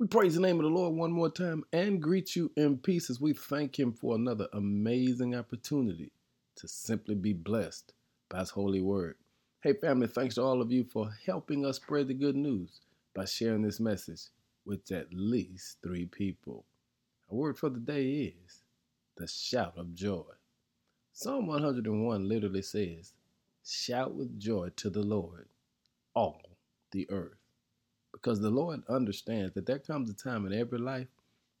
We praise the name of the Lord one more time and greet you in peace as we thank Him for another amazing opportunity to simply be blessed by His holy word. Hey, family, thanks to all of you for helping us spread the good news by sharing this message with at least three people. Our word for the day is the shout of joy. Psalm 101 literally says, Shout with joy to the Lord, all the earth because the Lord understands that there comes a time in every life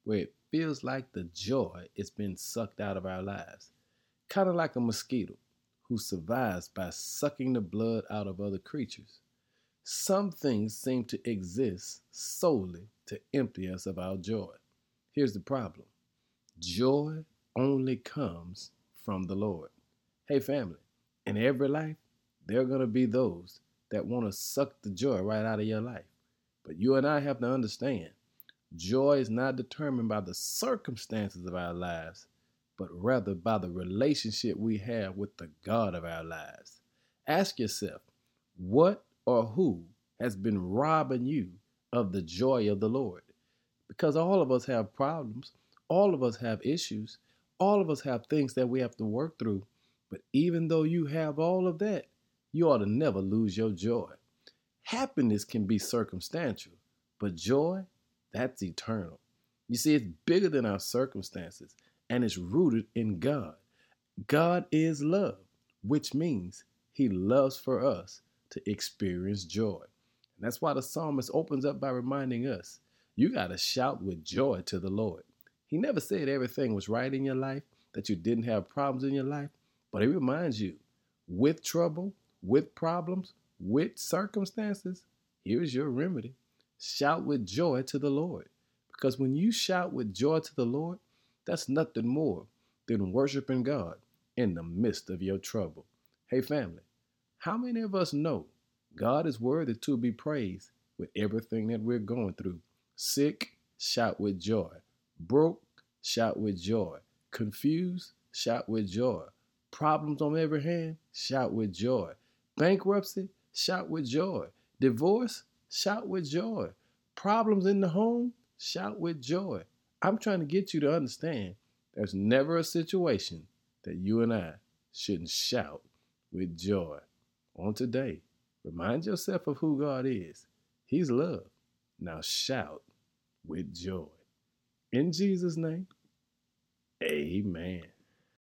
where it feels like the joy is being sucked out of our lives. Kind of like a mosquito who survives by sucking the blood out of other creatures. Some things seem to exist solely to empty us of our joy. Here's the problem joy only comes from the Lord. Hey, family, in every life, there are going to be those that want to suck the joy right out of your life. But you and I have to understand joy is not determined by the circumstances of our lives, but rather by the relationship we have with the God of our lives. Ask yourself, what or who has been robbing you of the joy of the Lord? Because all of us have problems, all of us have issues, all of us have things that we have to work through. But even though you have all of that, you ought to never lose your joy. Happiness can be circumstantial, but joy, that's eternal. You see, it's bigger than our circumstances and it's rooted in God. God is love, which means He loves for us to experience joy. And that's why the psalmist opens up by reminding us you got to shout with joy to the Lord. He never said everything was right in your life, that you didn't have problems in your life, but He reminds you with trouble, with problems, with circumstances, here's your remedy. Shout with joy to the Lord. Because when you shout with joy to the Lord, that's nothing more than worshiping God in the midst of your trouble. Hey, family, how many of us know God is worthy to be praised with everything that we're going through? Sick, shout with joy. Broke, shout with joy. Confused, shout with joy. Problems on every hand, shout with joy. Bankruptcy, shout with joy. Divorce, shout with joy. Problems in the home, shout with joy. I'm trying to get you to understand there's never a situation that you and I shouldn't shout with joy. On today, remind yourself of who God is. He's love. Now shout with joy. In Jesus' name, amen.